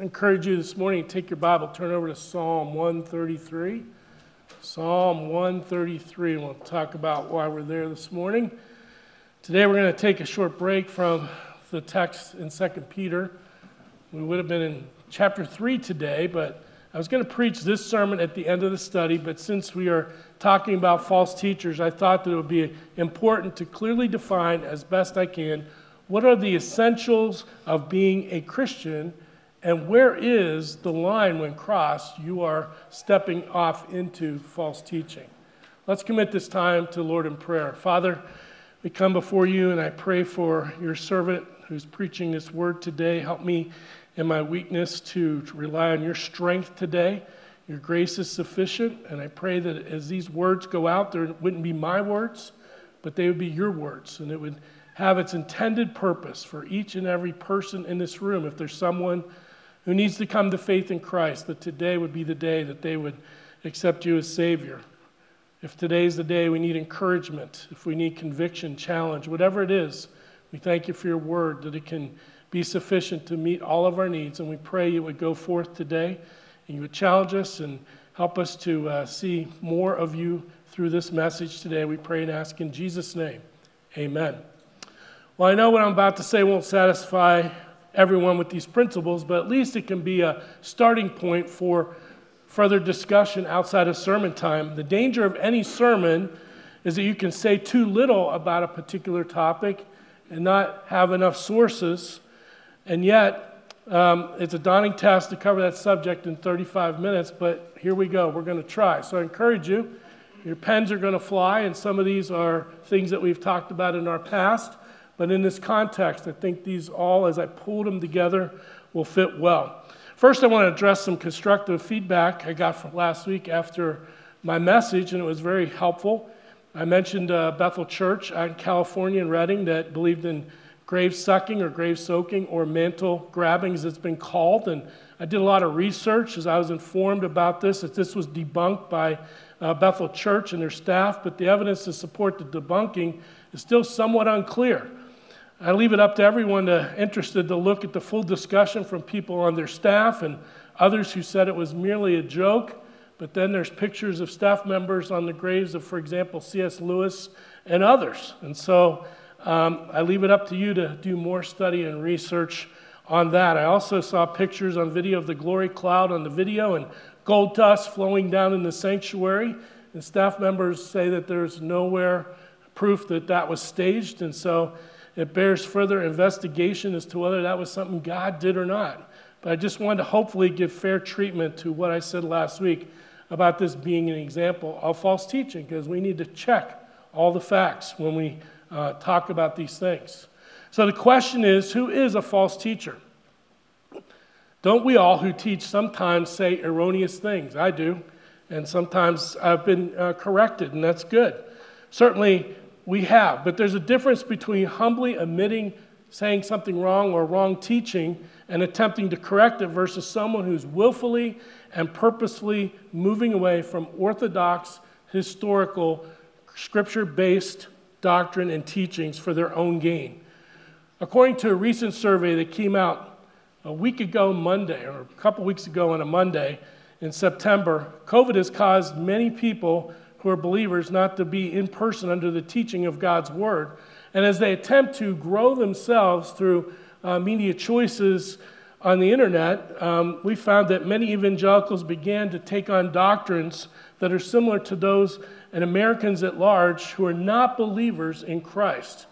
Encourage you this morning to take your Bible, turn over to Psalm 133. Psalm 133, and we'll talk about why we're there this morning. Today we're going to take a short break from the text in 2 Peter. We would have been in chapter 3 today, but I was going to preach this sermon at the end of the study, but since we are talking about false teachers, I thought that it would be important to clearly define as best I can what are the essentials of being a Christian and where is the line when crossed you are stepping off into false teaching. Let's commit this time to Lord in prayer. Father, we come before you and I pray for your servant who's preaching this word today. Help me in my weakness to rely on your strength today. Your grace is sufficient, and I pray that as these words go out, there wouldn't be my words, but they would be your words, and it would have its intended purpose for each and every person in this room. If there's someone who needs to come to faith in Christ, that today would be the day that they would accept you as Savior. If today's the day we need encouragement, if we need conviction, challenge, whatever it is, we thank you for your word that it can be sufficient to meet all of our needs. And we pray you would go forth today and you would challenge us and help us to uh, see more of you through this message today. We pray and ask in Jesus' name. Amen. Well, I know what I'm about to say won't satisfy everyone with these principles, but at least it can be a starting point for further discussion outside of sermon time. The danger of any sermon is that you can say too little about a particular topic and not have enough sources, and yet um, it's a daunting task to cover that subject in 35 minutes, but here we go. We're going to try. So I encourage you. Your pens are going to fly, and some of these are things that we've talked about in our past. But in this context, I think these all, as I pulled them together, will fit well. First, I want to address some constructive feedback I got from last week after my message, and it was very helpful. I mentioned uh, Bethel Church in California in Redding that believed in grave sucking or grave soaking or mantle grabbing, as it's been called. And I did a lot of research as I was informed about this, that this was debunked by uh, Bethel Church and their staff, but the evidence to support the debunking is still somewhat unclear. I leave it up to everyone to, interested to look at the full discussion from people on their staff and others who said it was merely a joke. But then there's pictures of staff members on the graves of, for example, C.S. Lewis and others. And so um, I leave it up to you to do more study and research on that. I also saw pictures on video of the glory cloud on the video and gold dust flowing down in the sanctuary. And staff members say that there's nowhere proof that that was staged. And so it bears further investigation as to whether that was something God did or not. But I just wanted to hopefully give fair treatment to what I said last week about this being an example of false teaching, because we need to check all the facts when we uh, talk about these things. So the question is who is a false teacher? Don't we all who teach sometimes say erroneous things? I do. And sometimes I've been uh, corrected, and that's good. Certainly, we have. But there's a difference between humbly admitting saying something wrong or wrong teaching and attempting to correct it versus someone who's willfully and purposefully moving away from orthodox, historical, scripture based doctrine and teachings for their own gain. According to a recent survey that came out a week ago, Monday, or a couple weeks ago on a Monday in September, COVID has caused many people who are believers not to be in person under the teaching of God's Word. And as they attempt to grow themselves through uh, media choices on the internet, um, we found that many evangelicals began to take on doctrines that are similar to those in Americans at large who are not believers in Christ.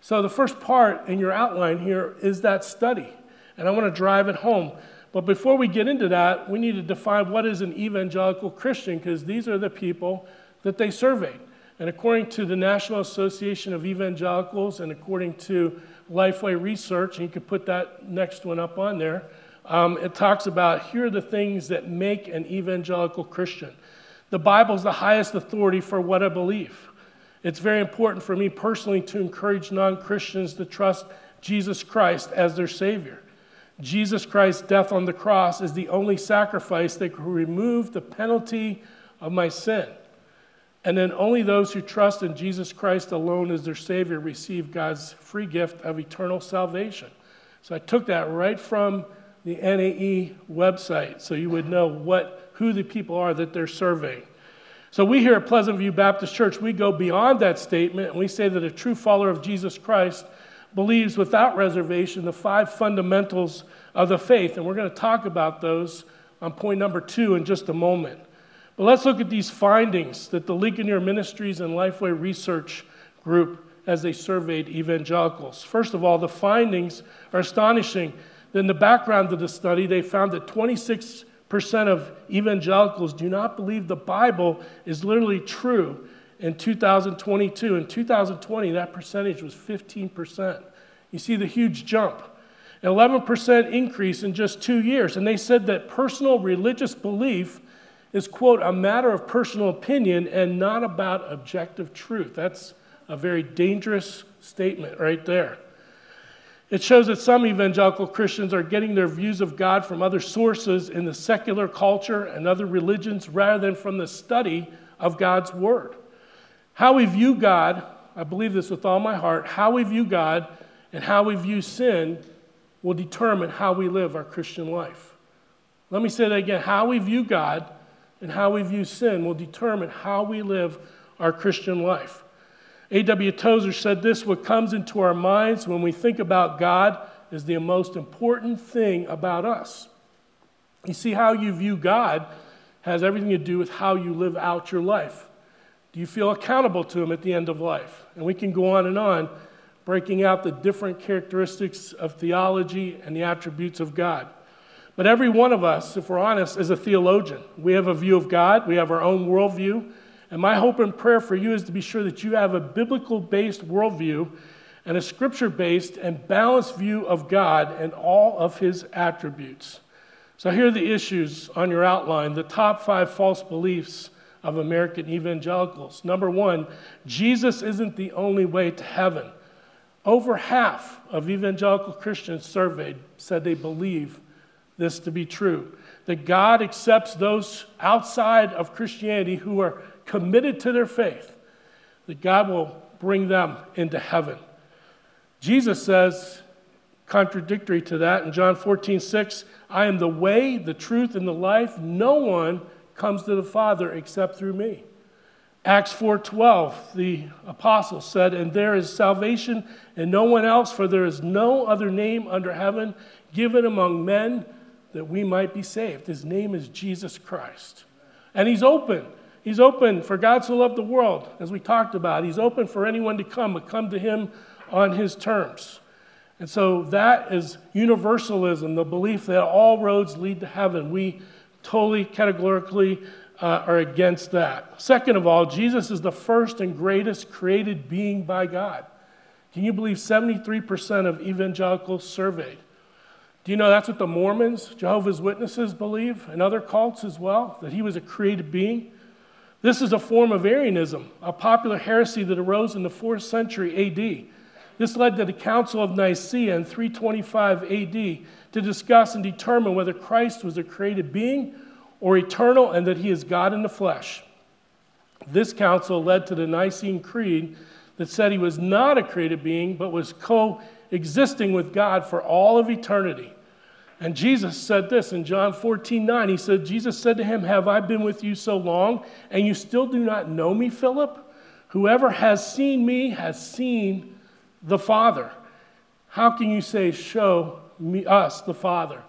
So, the first part in your outline here is that study. And I want to drive it home. But before we get into that, we need to define what is an evangelical Christian because these are the people that they surveyed. And according to the National Association of Evangelicals and according to Lifeway Research, and you could put that next one up on there, um, it talks about here are the things that make an evangelical Christian. The Bible is the highest authority for what I believe. It's very important for me personally to encourage non Christians to trust Jesus Christ as their Savior. Jesus Christ's death on the cross is the only sacrifice that can remove the penalty of my sin. And then only those who trust in Jesus Christ alone as their Savior receive God's free gift of eternal salvation. So I took that right from the NAE website so you would know what, who the people are that they're surveying. So we here at Pleasant View Baptist Church, we go beyond that statement and we say that a true follower of Jesus Christ believes without reservation the five fundamentals of the faith. And we're going to talk about those on point number two in just a moment. But let's look at these findings that the Ligonier Ministries and Lifeway Research Group as they surveyed evangelicals. First of all, the findings are astonishing. In the background of the study, they found that 26% of evangelicals do not believe the Bible is literally true in 2022. In 2020, that percentage was 15%. You see the huge jump. 11% increase in just two years. And they said that personal religious belief is, quote, a matter of personal opinion and not about objective truth. That's a very dangerous statement right there. It shows that some evangelical Christians are getting their views of God from other sources in the secular culture and other religions rather than from the study of God's Word. How we view God, I believe this with all my heart, how we view God and how we view sin will determine how we live our Christian life. Let me say that again. How we view God and how we view sin will determine how we live our Christian life. A.W. Tozer said this what comes into our minds when we think about God is the most important thing about us. You see, how you view God has everything to do with how you live out your life. Do you feel accountable to Him at the end of life? And we can go on and on, breaking out the different characteristics of theology and the attributes of God. But every one of us, if we're honest, is a theologian. We have a view of God, we have our own worldview, and my hope and prayer for you is to be sure that you have a biblical based worldview and a scripture based and balanced view of God and all of his attributes. So, here are the issues on your outline the top five false beliefs of American evangelicals. Number one, Jesus isn't the only way to heaven. Over half of evangelical Christians surveyed said they believe this to be true that God accepts those outside of Christianity who are committed to their faith, that God will bring them into heaven. Jesus says, contradictory to that, in John 14, 6, I am the way, the truth, and the life. No one comes to the Father except through me. Acts 4:12 the apostle said and there is salvation in no one else for there is no other name under heaven given among men that we might be saved. His name is Jesus Christ. And he's open. He's open for God to love the world, as we talked about. He's open for anyone to come, but come to him on his terms. And so that is universalism, the belief that all roads lead to heaven. We totally categorically uh, are against that. Second of all, Jesus is the first and greatest created being by God. Can you believe 73% of evangelicals surveyed? Do you know that's what the Mormons, Jehovah's Witnesses believe, and other cults as well, that he was a created being? This is a form of Arianism, a popular heresy that arose in the 4th century AD. This led to the Council of Nicaea in 325 AD to discuss and determine whether Christ was a created being or eternal and that he is God in the flesh. This council led to the Nicene Creed that said he was not a created being but was coexisting with God for all of eternity. And Jesus said this in John 14, 9. He said, Jesus said to him, Have I been with you so long, and you still do not know me, Philip? Whoever has seen me has seen the Father. How can you say, Show me, us the Father?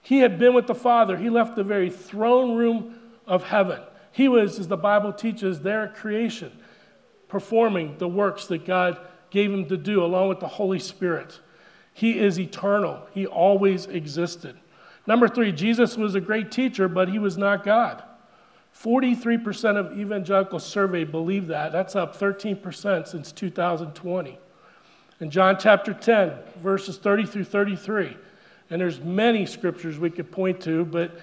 He had been with the Father. He left the very throne room of heaven. He was, as the Bible teaches, there at creation, performing the works that God gave him to do along with the Holy Spirit. He is eternal, He always existed. Number three, Jesus was a great teacher, but He was not God. 43% of evangelical survey believe that. That's up 13% since 2020. In John chapter 10, verses 30 through 33, and there's many scriptures we could point to, but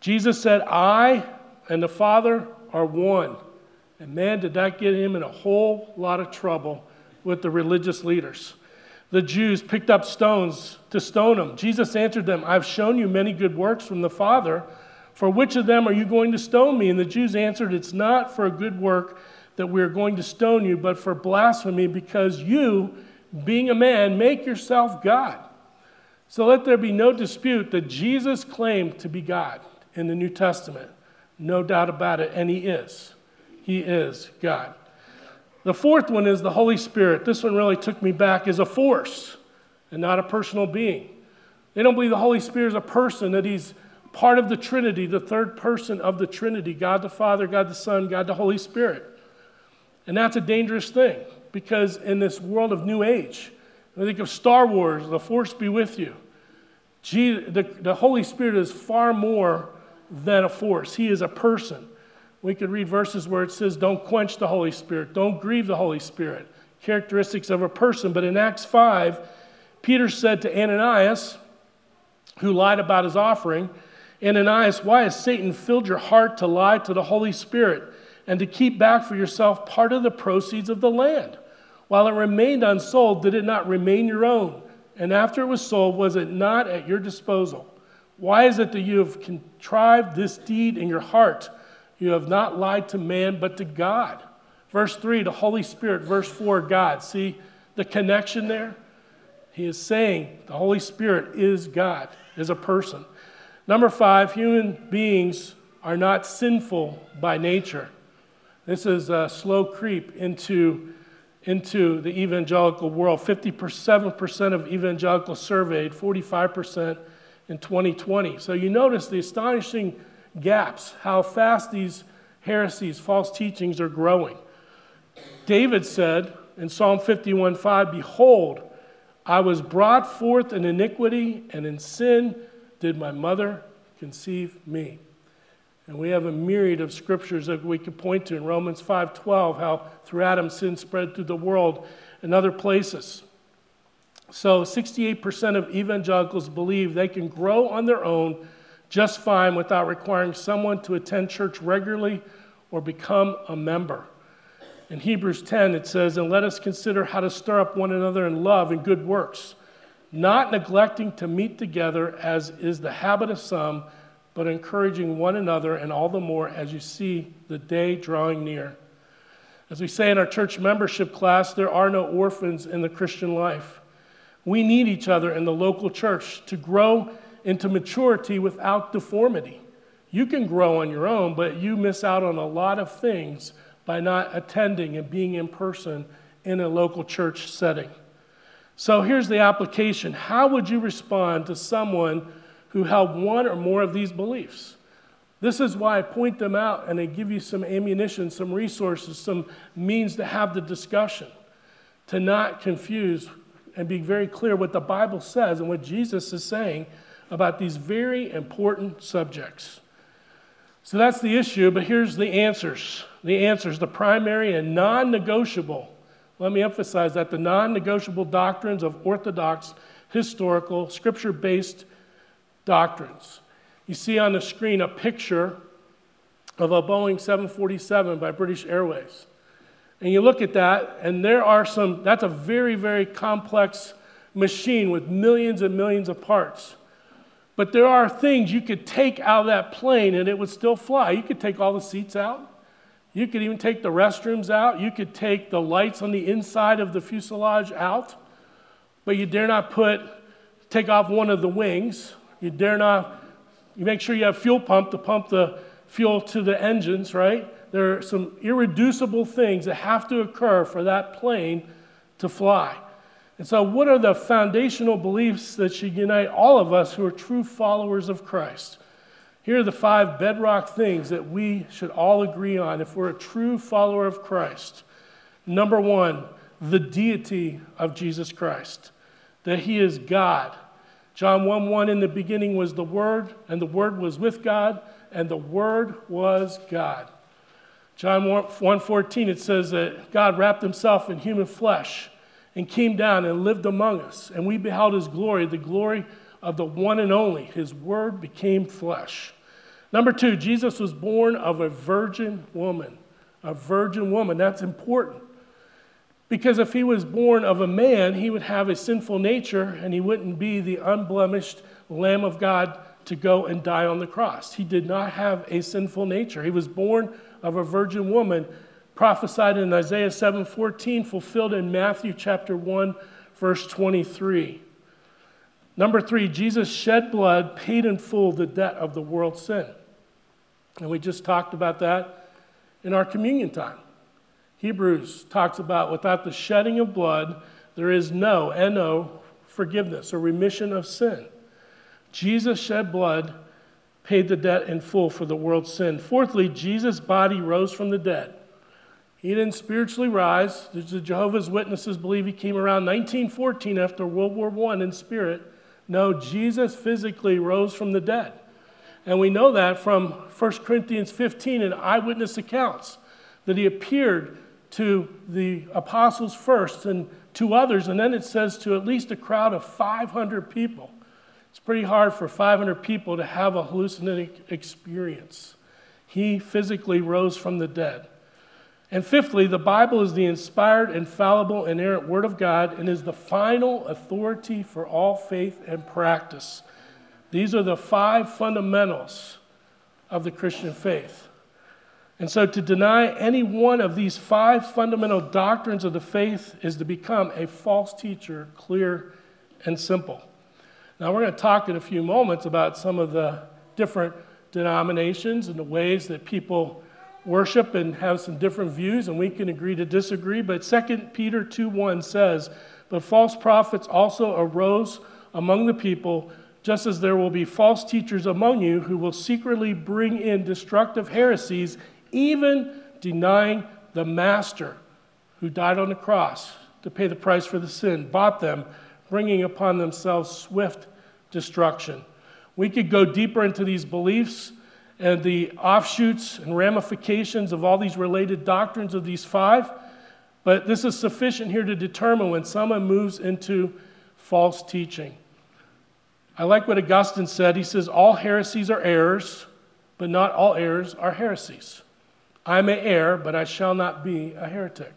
Jesus said, I and the Father are one. And man, did that get him in a whole lot of trouble with the religious leaders the Jews picked up stones to stone him. Jesus answered them, I've shown you many good works from the Father. For which of them are you going to stone me? And the Jews answered, It's not for a good work that we are going to stone you, but for blasphemy, because you, being a man, make yourself God. So let there be no dispute that Jesus claimed to be God in the New Testament. No doubt about it, and he is. He is God. The fourth one is the Holy Spirit. This one really took me back as a force and not a personal being. They don't believe the Holy Spirit is a person, that he's part of the Trinity, the third person of the Trinity God the Father, God the Son, God the Holy Spirit. And that's a dangerous thing because in this world of New Age, I think of Star Wars, the Force be with you. Jesus, the, the Holy Spirit is far more than a force, He is a person. We could read verses where it says, Don't quench the Holy Spirit, don't grieve the Holy Spirit, characteristics of a person. But in Acts 5, Peter said to Ananias, who lied about his offering, Ananias, why has Satan filled your heart to lie to the Holy Spirit and to keep back for yourself part of the proceeds of the land? While it remained unsold, did it not remain your own? And after it was sold, was it not at your disposal? Why is it that you have contrived this deed in your heart? You have not lied to man, but to God. Verse 3, the Holy Spirit. Verse 4, God. See the connection there? He is saying the Holy Spirit is God, is a person. Number five, human beings are not sinful by nature. This is a slow creep into, into the evangelical world. 57% of evangelicals surveyed, 45% in 2020. So you notice the astonishing gaps, how fast these heresies, false teachings are growing. David said in Psalm 51:5, Behold, I was brought forth in iniquity, and in sin did my mother conceive me. And we have a myriad of scriptures that we could point to in Romans 5:12 how through Adam sin spread through the world and other places. So 68% of evangelicals believe they can grow on their own just fine without requiring someone to attend church regularly or become a member. In Hebrews 10 it says, "And let us consider how to stir up one another in love and good works." not neglecting to meet together as is the habit of some, but encouraging one another, and all the more as you see the day drawing near. As we say in our church membership class, there are no orphans in the Christian life. We need each other in the local church to grow into maturity without deformity. You can grow on your own, but you miss out on a lot of things by not attending and being in person in a local church setting. So here's the application How would you respond to someone who held one or more of these beliefs? This is why I point them out and I give you some ammunition, some resources, some means to have the discussion, to not confuse and be very clear what the Bible says and what Jesus is saying about these very important subjects. So that's the issue, but here's the answers. The answers, the primary and non negotiable let me emphasize that the non negotiable doctrines of Orthodox, historical, scripture based doctrines. You see on the screen a picture of a Boeing 747 by British Airways. And you look at that, and there are some, that's a very, very complex machine with millions and millions of parts. But there are things you could take out of that plane and it would still fly. You could take all the seats out. You could even take the restrooms out. You could take the lights on the inside of the fuselage out. But you dare not put, take off one of the wings. You dare not, you make sure you have fuel pump to pump the fuel to the engines, right? There are some irreducible things that have to occur for that plane to fly. And so, what are the foundational beliefs that should unite all of us who are true followers of Christ? Here are the five bedrock things that we should all agree on if we're a true follower of Christ. Number one, the deity of Jesus Christ, that he is God. John 1 1 in the beginning was the Word, and the Word was with God, and the Word was God. John 1 14, it says that God wrapped himself in human flesh and came down and lived among us, and we beheld his glory, the glory of the one and only. His word became flesh. Number two, Jesus was born of a virgin woman. A virgin woman. That's important. Because if he was born of a man, he would have a sinful nature and he wouldn't be the unblemished Lamb of God to go and die on the cross. He did not have a sinful nature. He was born of a virgin woman, prophesied in Isaiah 7:14, fulfilled in Matthew chapter 1, verse 23. Number three, Jesus shed blood, paid in full the debt of the world's sin. And we just talked about that in our communion time. Hebrews talks about without the shedding of blood, there is no, no, forgiveness or remission of sin. Jesus shed blood, paid the debt in full for the world's sin. Fourthly, Jesus' body rose from the dead. He didn't spiritually rise. The Jehovah's Witnesses believe he came around 1914 after World War I in spirit. No, Jesus physically rose from the dead. And we know that from 1 Corinthians 15 and eyewitness accounts that he appeared to the apostles first and to others, and then it says to at least a crowd of 500 people. It's pretty hard for 500 people to have a hallucinating experience. He physically rose from the dead. And fifthly, the Bible is the inspired, infallible, inerrant Word of God and is the final authority for all faith and practice. These are the five fundamentals of the Christian faith. And so to deny any one of these five fundamental doctrines of the faith is to become a false teacher, clear and simple. Now, we're going to talk in a few moments about some of the different denominations and the ways that people worship and have some different views, and we can agree to disagree. But 2 Peter 2 1 says, But false prophets also arose among the people just as there will be false teachers among you who will secretly bring in destructive heresies, even denying the master who died on the cross to pay the price for the sin, bought them, bringing upon themselves swift destruction. We could go deeper into these beliefs and the offshoots and ramifications of all these related doctrines of these five, but this is sufficient here to determine when someone moves into false teaching. I like what Augustine said. He says, All heresies are errors, but not all errors are heresies. I may err, but I shall not be a heretic.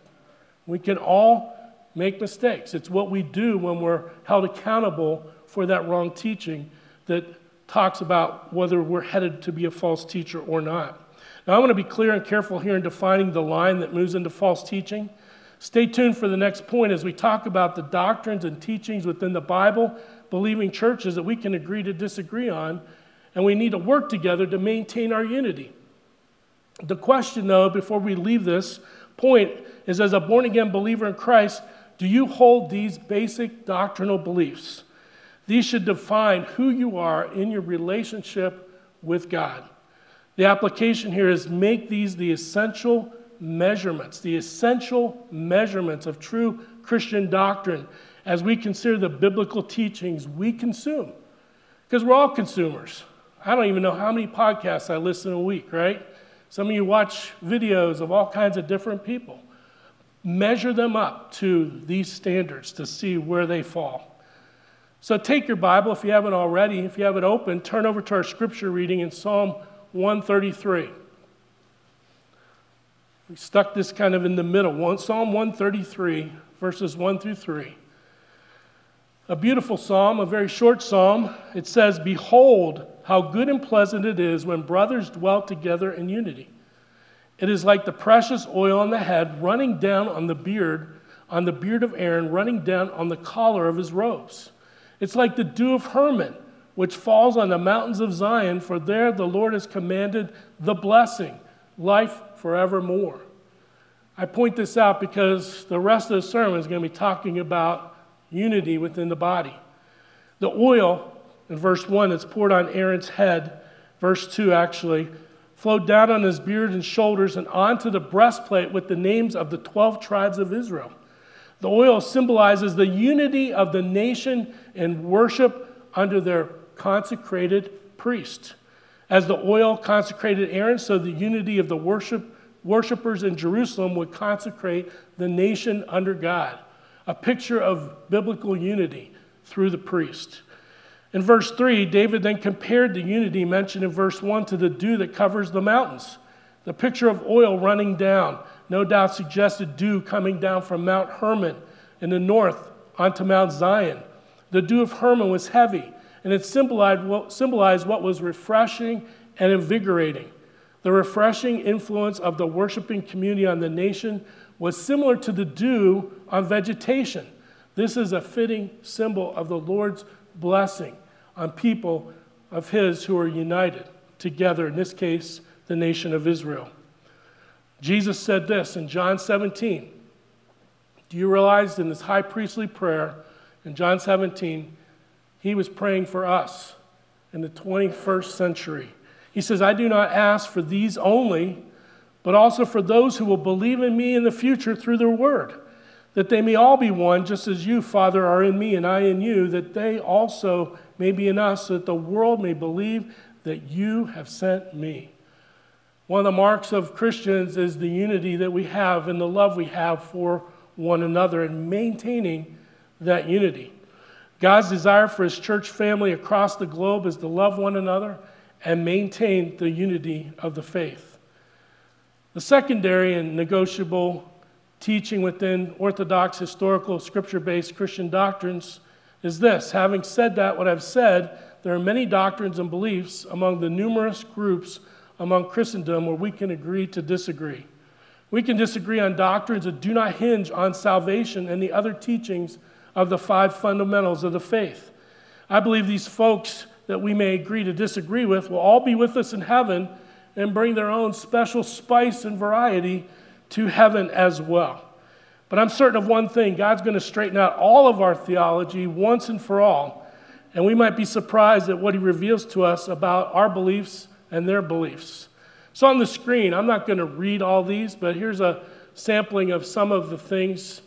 We can all make mistakes. It's what we do when we're held accountable for that wrong teaching that talks about whether we're headed to be a false teacher or not. Now, I want to be clear and careful here in defining the line that moves into false teaching. Stay tuned for the next point as we talk about the doctrines and teachings within the Bible believing churches that we can agree to disagree on, and we need to work together to maintain our unity. The question, though, before we leave this point, is as a born again believer in Christ, do you hold these basic doctrinal beliefs? These should define who you are in your relationship with God. The application here is make these the essential measurements, the essential measurements of true Christian doctrine as we consider the biblical teachings we consume. Because we're all consumers. I don't even know how many podcasts I listen a week, right? Some of you watch videos of all kinds of different people. Measure them up to these standards to see where they fall. So take your Bible, if you haven't already, if you have it open, turn over to our scripture reading in Psalm 133. We stuck this kind of in the middle. Psalm 133, verses 1 through 3 a beautiful psalm, a very short psalm. It says, Behold, how good and pleasant it is when brothers dwell together in unity. It is like the precious oil on the head running down on the beard, on the beard of Aaron, running down on the collar of his robes. It's like the dew of Hermon, which falls on the mountains of Zion, for there the Lord has commanded the blessing, life forevermore. I point this out because the rest of the sermon is going to be talking about unity within the body. The oil, in verse 1, that's poured on Aaron's head, verse 2 actually, flowed down on his beard and shoulders and onto the breastplate with the names of the 12 tribes of Israel. The oil symbolizes the unity of the nation in worship under their consecrated priest. As the oil consecrated Aaron, so the unity of the worship, worshipers in Jerusalem would consecrate the nation under God a picture of biblical unity through the priest. In verse 3, David then compared the unity mentioned in verse 1 to the dew that covers the mountains. The picture of oil running down no doubt suggested dew coming down from Mount Hermon in the north onto Mount Zion. The dew of Hermon was heavy, and it symbolized what, was refreshing and invigorating. The refreshing influence of the worshiping community on the nation was similar to the dew on vegetation. This is a fitting symbol of the Lord's blessing on people of His who are united together, in this case, the nation of Israel. Jesus said this in John 17. Do you realize in this high priestly prayer in John 17, he was praying for us in the 21st century? He says, I do not ask for these only, but also for those who will believe in me in the future through their word, that they may all be one, just as you, Father, are in me and I in you, that they also may be in us, so that the world may believe that you have sent me. One of the marks of Christians is the unity that we have and the love we have for one another and maintaining that unity. God's desire for his church family across the globe is to love one another and maintain the unity of the faith. The secondary and negotiable teaching within Orthodox, historical, scripture based Christian doctrines is this. Having said that, what I've said, there are many doctrines and beliefs among the numerous groups among Christendom where we can agree to disagree. We can disagree on doctrines that do not hinge on salvation and the other teachings of the five fundamentals of the faith. I believe these folks that we may agree to disagree with will all be with us in heaven and bring their own special spice and variety to heaven as well. But I'm certain of one thing God's going to straighten out all of our theology once and for all. And we might be surprised at what He reveals to us about our beliefs and their beliefs. So, on the screen, I'm not going to read all these, but here's a sampling of some of the things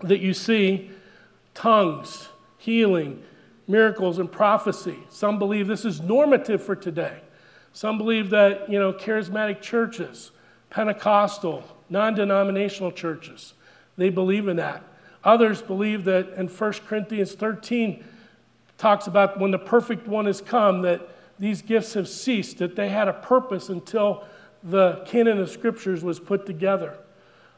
that you see tongues, healing, miracles and prophecy. Some believe this is normative for today. Some believe that, you know, charismatic churches, Pentecostal, non denominational churches, they believe in that. Others believe that in 1 Corinthians 13 talks about when the perfect one has come, that these gifts have ceased, that they had a purpose until the canon of scriptures was put together.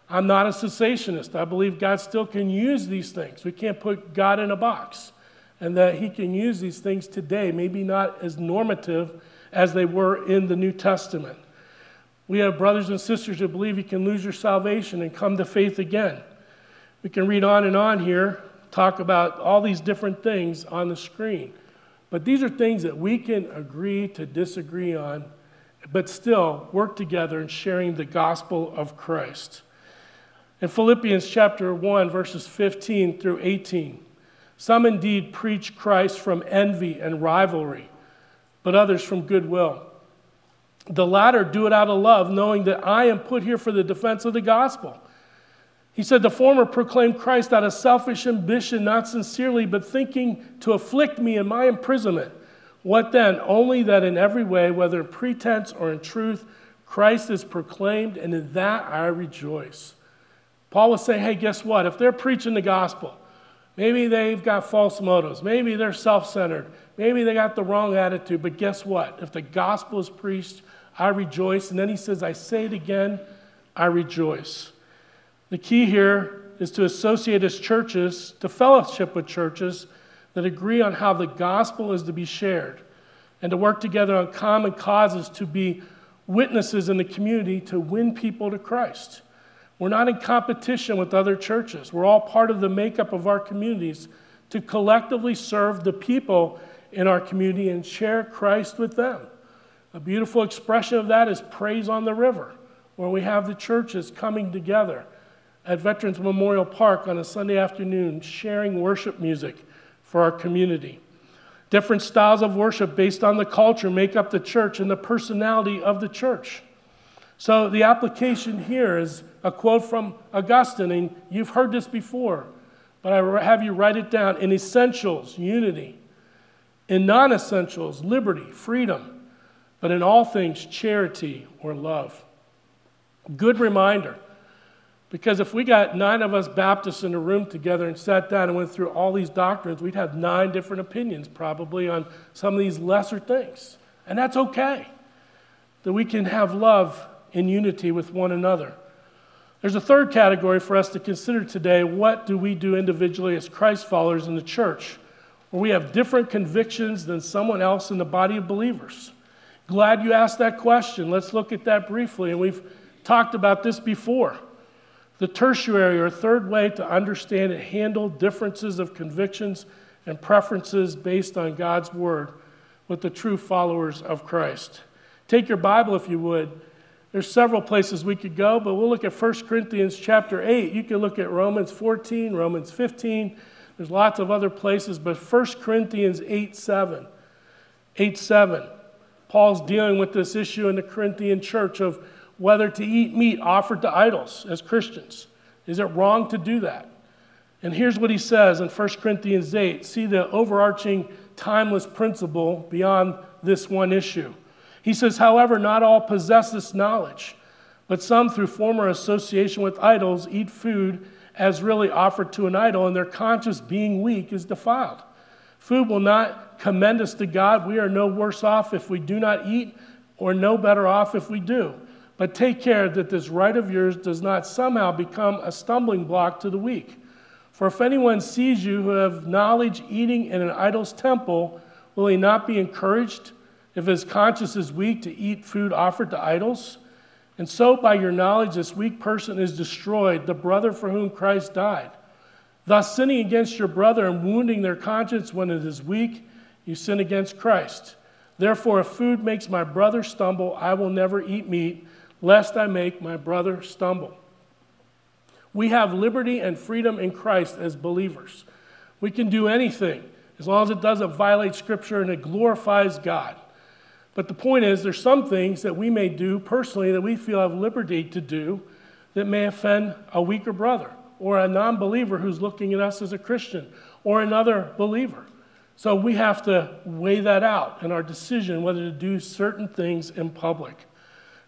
I'm not a cessationist. I believe God still can use these things. We can't put God in a box and that he can use these things today, maybe not as normative as they were in the New Testament. We have brothers and sisters who believe you can lose your salvation and come to faith again. We can read on and on here, talk about all these different things on the screen. But these are things that we can agree to disagree on, but still work together in sharing the gospel of Christ. In Philippians chapter 1, verses 15 through 18, some indeed preach Christ from envy and rivalry, but others from goodwill. The latter do it out of love, knowing that I am put here for the defense of the gospel. He said, The former proclaimed Christ out of selfish ambition, not sincerely, but thinking to afflict me in my imprisonment. What then? Only that in every way, whether in pretense or in truth, Christ is proclaimed, and in that I rejoice. Paul was saying, Hey, guess what? If they're preaching the gospel, Maybe they've got false motives. Maybe they're self centered. Maybe they got the wrong attitude. But guess what? If the gospel is preached, I rejoice. And then he says, I say it again, I rejoice. The key here is to associate as churches, to fellowship with churches that agree on how the gospel is to be shared, and to work together on common causes to be witnesses in the community to win people to Christ. We're not in competition with other churches. We're all part of the makeup of our communities to collectively serve the people in our community and share Christ with them. A beautiful expression of that is Praise on the River, where we have the churches coming together at Veterans Memorial Park on a Sunday afternoon, sharing worship music for our community. Different styles of worship based on the culture make up the church and the personality of the church. So the application here is a quote from Augustine, and you've heard this before, but I have you write it down. In essentials, unity. In non essentials, liberty, freedom. But in all things, charity or love. Good reminder. Because if we got nine of us Baptists in a room together and sat down and went through all these doctrines, we'd have nine different opinions probably on some of these lesser things. And that's okay. That we can have love in unity with one another. There's a third category for us to consider today. What do we do individually as Christ followers in the church? Where we have different convictions than someone else in the body of believers. Glad you asked that question. Let's look at that briefly. And we've talked about this before. The tertiary or third way to understand and handle differences of convictions and preferences based on God's word with the true followers of Christ. Take your Bible if you would. There's several places we could go, but we'll look at 1 Corinthians chapter 8. You can look at Romans 14, Romans 15. There's lots of other places, but 1 Corinthians 8 7. 8 7. Paul's dealing with this issue in the Corinthian church of whether to eat meat offered to idols as Christians. Is it wrong to do that? And here's what he says in 1 Corinthians 8 see the overarching timeless principle beyond this one issue. He says, however, not all possess this knowledge, but some through former association with idols eat food as really offered to an idol, and their conscience being weak is defiled. Food will not commend us to God. We are no worse off if we do not eat, or no better off if we do. But take care that this right of yours does not somehow become a stumbling block to the weak. For if anyone sees you who have knowledge eating in an idol's temple, will he not be encouraged if his conscience is weak to eat food offered to idols? And so, by your knowledge, this weak person is destroyed, the brother for whom Christ died. Thus, sinning against your brother and wounding their conscience when it is weak, you sin against Christ. Therefore, if food makes my brother stumble, I will never eat meat, lest I make my brother stumble. We have liberty and freedom in Christ as believers. We can do anything as long as it doesn't violate Scripture and it glorifies God. But the point is, there's some things that we may do personally that we feel have liberty to do that may offend a weaker brother or a non believer who's looking at us as a Christian or another believer. So we have to weigh that out in our decision whether to do certain things in public.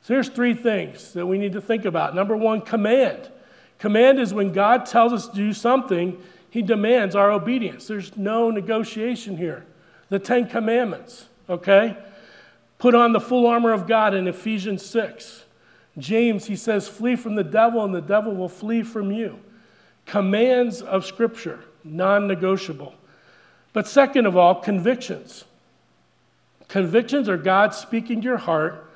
So here's three things that we need to think about. Number one, command. Command is when God tells us to do something, he demands our obedience. There's no negotiation here. The Ten Commandments, okay? Put on the full armor of God in Ephesians 6. James, he says, flee from the devil, and the devil will flee from you. Commands of Scripture, non negotiable. But second of all, convictions. Convictions are God speaking to your heart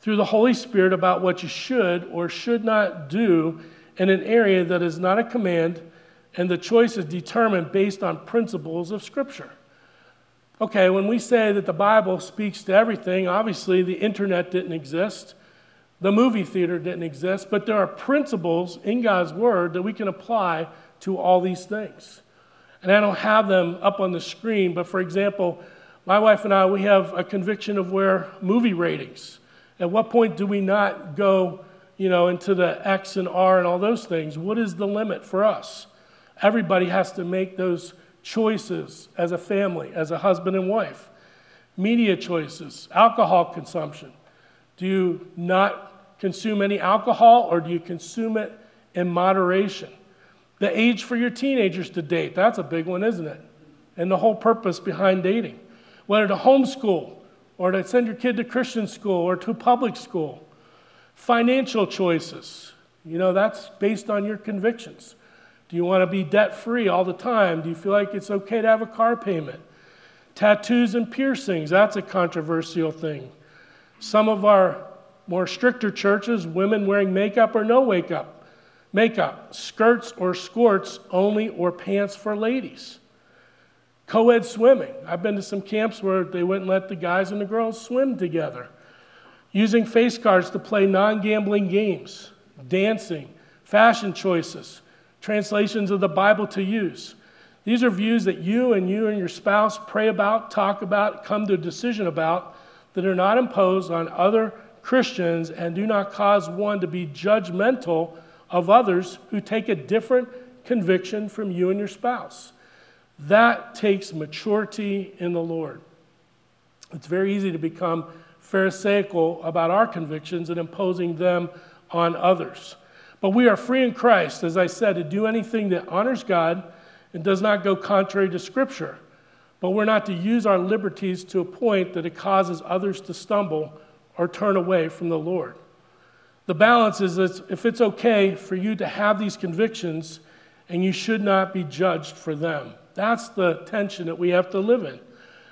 through the Holy Spirit about what you should or should not do in an area that is not a command, and the choice is determined based on principles of Scripture. Okay, when we say that the Bible speaks to everything, obviously the internet didn't exist, the movie theater didn't exist, but there are principles in God's Word that we can apply to all these things. And I don't have them up on the screen, but for example, my wife and I, we have a conviction of where movie ratings. At what point do we not go you know, into the X and R and all those things. What is the limit for us? Everybody has to make those choices as a family, as a husband and wife. Media choices, alcohol consumption. Do you not consume any alcohol or do you consume it in moderation? The age for your teenagers to date, that's a big one, isn't it? And the whole purpose behind dating. Whether to homeschool or to send your kid to Christian school or to public school. Financial choices. You know, that's based on your convictions. Do you want to be debt free all the time? Do you feel like it's okay to have a car payment? Tattoos and piercings, that's a controversial thing. Some of our more stricter churches, women wearing makeup or no makeup. Makeup, skirts or skirts only, or pants for ladies. Co ed swimming. I've been to some camps where they wouldn't let the guys and the girls swim together using face cards to play non gambling games, dancing, fashion choices, translations of the Bible to use. These are views that you and you and your spouse pray about, talk about, come to a decision about that are not imposed on other Christians and do not cause one to be judgmental of others who take a different conviction from you and your spouse. That takes maturity in the Lord. It's very easy to become Pharisaical about our convictions and imposing them on others. But we are free in Christ, as I said, to do anything that honors God and does not go contrary to Scripture. But we're not to use our liberties to a point that it causes others to stumble or turn away from the Lord. The balance is that if it's okay for you to have these convictions and you should not be judged for them. That's the tension that we have to live in.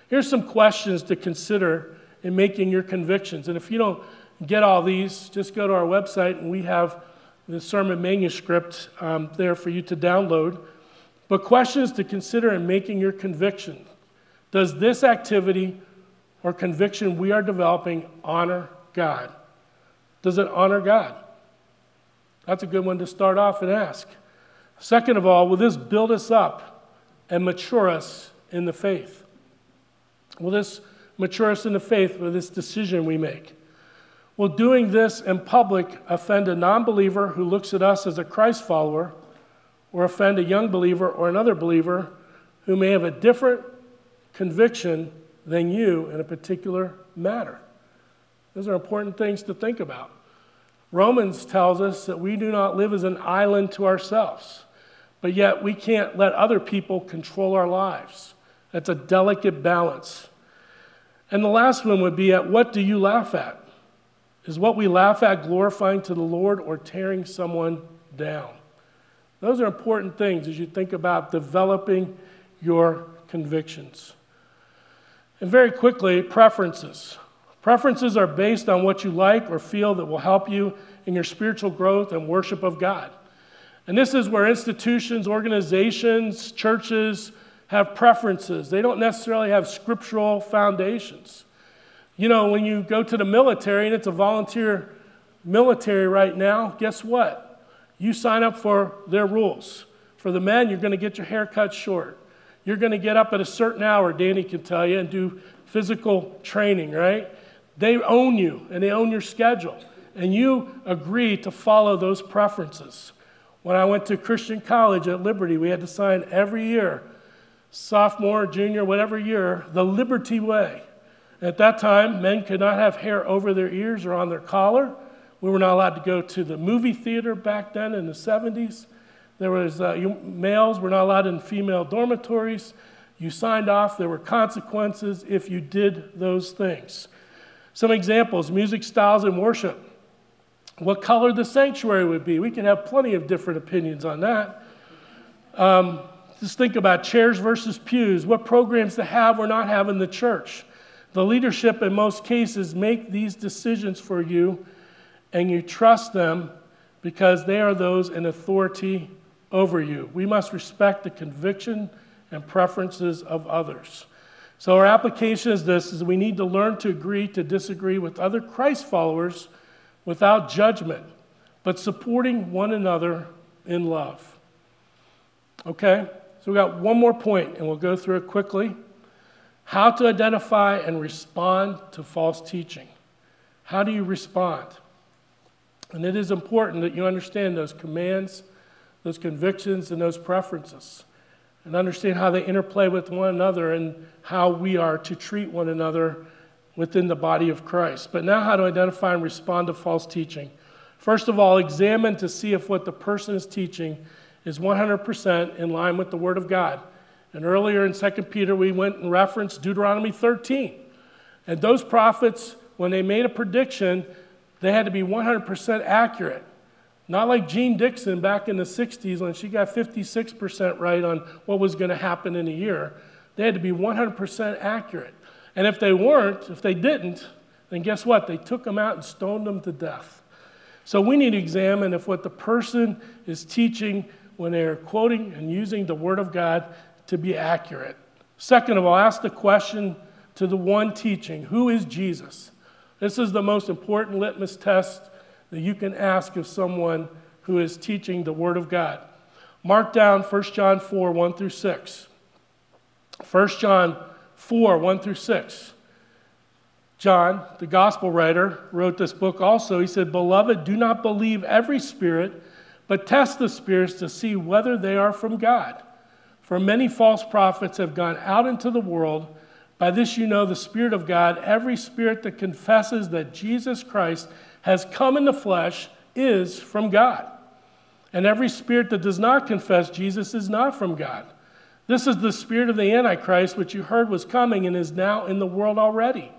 Here's some questions to consider in making your convictions. And if you don't get all these, just go to our website and we have the sermon manuscript um, there for you to download. but questions to consider in making your conviction. Does this activity or conviction we are developing honor God? Does it honor God? That's a good one to start off and ask. Second of all, will this build us up and mature us in the faith? Will this mature us in the faith with this decision we make? Will doing this in public offend a non believer who looks at us as a Christ follower, or offend a young believer or another believer who may have a different conviction than you in a particular matter? Those are important things to think about. Romans tells us that we do not live as an island to ourselves, but yet we can't let other people control our lives. That's a delicate balance. And the last one would be at what do you laugh at? Is what we laugh at glorifying to the Lord or tearing someone down? Those are important things as you think about developing your convictions. And very quickly, preferences. Preferences are based on what you like or feel that will help you in your spiritual growth and worship of God. And this is where institutions, organizations, churches have preferences. They don't necessarily have scriptural foundations. You know, when you go to the military and it's a volunteer military right now, guess what? You sign up for their rules. For the men, you're going to get your hair cut short. You're going to get up at a certain hour, Danny can tell you, and do physical training, right? They own you and they own your schedule. And you agree to follow those preferences. When I went to Christian college at Liberty, we had to sign every year, sophomore, junior, whatever year, the Liberty Way. At that time, men could not have hair over their ears or on their collar. We were not allowed to go to the movie theater back then in the 70s. There was uh, you, males were not allowed in female dormitories. You signed off. There were consequences if you did those things. Some examples: music styles in worship. What color the sanctuary would be. We can have plenty of different opinions on that. Um, just think about chairs versus pews. What programs to have or not have in the church. The leadership, in most cases, make these decisions for you, and you trust them because they are those in authority over you. We must respect the conviction and preferences of others. So our application is this is we need to learn to agree to disagree with other Christ followers without judgment, but supporting one another in love. Okay? So we got one more point and we'll go through it quickly. How to identify and respond to false teaching. How do you respond? And it is important that you understand those commands, those convictions, and those preferences, and understand how they interplay with one another and how we are to treat one another within the body of Christ. But now, how to identify and respond to false teaching. First of all, examine to see if what the person is teaching is 100% in line with the Word of God. And earlier in 2 Peter, we went and referenced Deuteronomy 13. And those prophets, when they made a prediction, they had to be 100% accurate. Not like Jeane Dixon back in the 60s when she got 56% right on what was going to happen in a year. They had to be 100% accurate. And if they weren't, if they didn't, then guess what? They took them out and stoned them to death. So we need to examine if what the person is teaching when they're quoting and using the Word of God to be accurate. Second of all, ask the question to the one teaching Who is Jesus? This is the most important litmus test that you can ask of someone who is teaching the Word of God. Mark down 1 John 4 1 through 6. 1 John 4 1 through 6. John, the gospel writer, wrote this book also. He said, Beloved, do not believe every spirit, but test the spirits to see whether they are from God. For many false prophets have gone out into the world. By this you know the Spirit of God. Every spirit that confesses that Jesus Christ has come in the flesh is from God. And every spirit that does not confess Jesus is not from God. This is the spirit of the Antichrist, which you heard was coming and is now in the world already.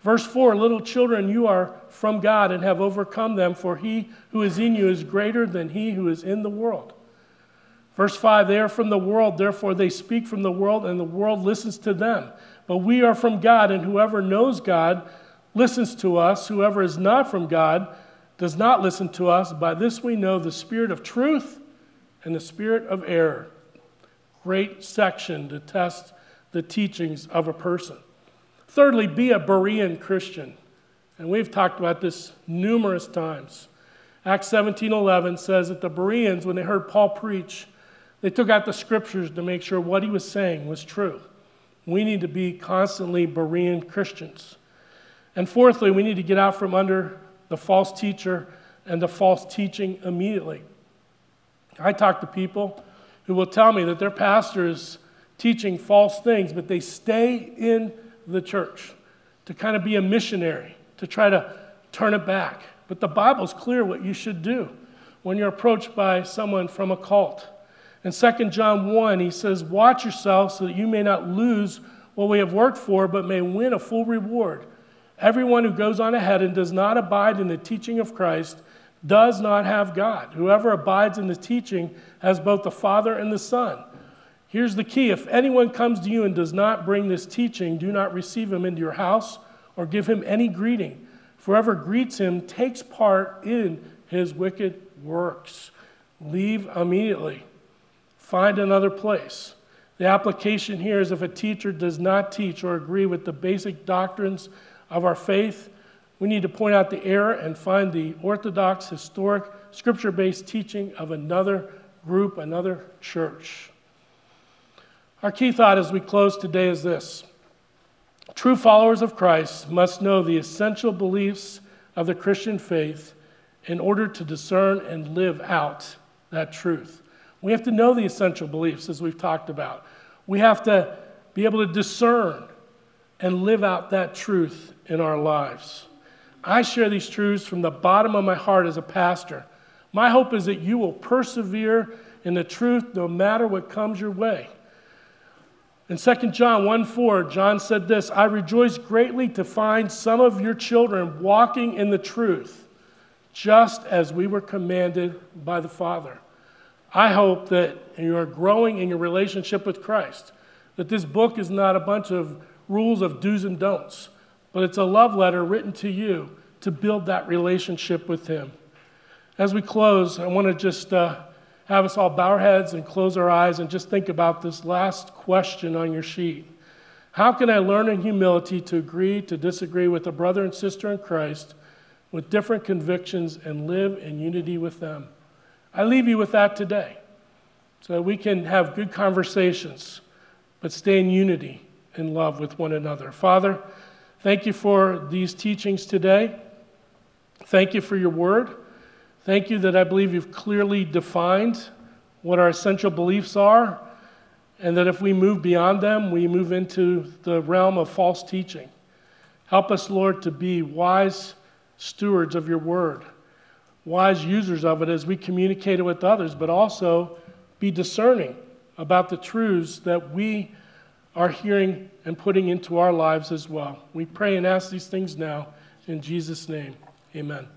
Verse 4 Little children, you are from God and have overcome them, for he who is in you is greater than he who is in the world. Verse 5 They are from the world, therefore they speak from the world, and the world listens to them. But we are from God, and whoever knows God listens to us. Whoever is not from God does not listen to us. By this we know the spirit of truth and the spirit of error. Great section to test the teachings of a person. Thirdly, be a Berean Christian. And we've talked about this numerous times. Acts 17:11 says that the Bereans when they heard Paul preach, they took out the scriptures to make sure what he was saying was true. We need to be constantly Berean Christians. And fourthly, we need to get out from under the false teacher and the false teaching immediately. I talk to people who will tell me that their pastor is teaching false things, but they stay in the church to kind of be a missionary, to try to turn it back. But the Bible's clear what you should do when you're approached by someone from a cult. In 2 John 1, he says, Watch yourself so that you may not lose what we have worked for, but may win a full reward. Everyone who goes on ahead and does not abide in the teaching of Christ does not have God. Whoever abides in the teaching has both the Father and the Son. Here's the key if anyone comes to you and does not bring this teaching, do not receive him into your house or give him any greeting. Whoever greets him takes part in his wicked works. Leave immediately. Find another place. The application here is if a teacher does not teach or agree with the basic doctrines of our faith, we need to point out the error and find the orthodox, historic, scripture based teaching of another group, another church. Our key thought as we close today is this True followers of Christ must know the essential beliefs of the Christian faith in order to discern and live out that truth. We have to know the essential beliefs, as we've talked about. We have to be able to discern and live out that truth in our lives. I share these truths from the bottom of my heart as a pastor. My hope is that you will persevere in the truth no matter what comes your way. In 2 John 1 4, John said this I rejoice greatly to find some of your children walking in the truth, just as we were commanded by the Father. I hope that you are growing in your relationship with Christ, that this book is not a bunch of rules of do's and don'ts, but it's a love letter written to you to build that relationship with Him. As we close, I want to just uh, have us all bow our heads and close our eyes and just think about this last question on your sheet. How can I learn in humility to agree to disagree with a brother and sister in Christ with different convictions and live in unity with them? I leave you with that today so that we can have good conversations, but stay in unity in love with one another. Father, thank you for these teachings today. Thank you for your word. Thank you that I believe you've clearly defined what our essential beliefs are, and that if we move beyond them, we move into the realm of false teaching. Help us, Lord, to be wise stewards of your word wise users of it as we communicate it with others, but also be discerning about the truths that we are hearing and putting into our lives as well. We pray and ask these things now in Jesus' name. Amen.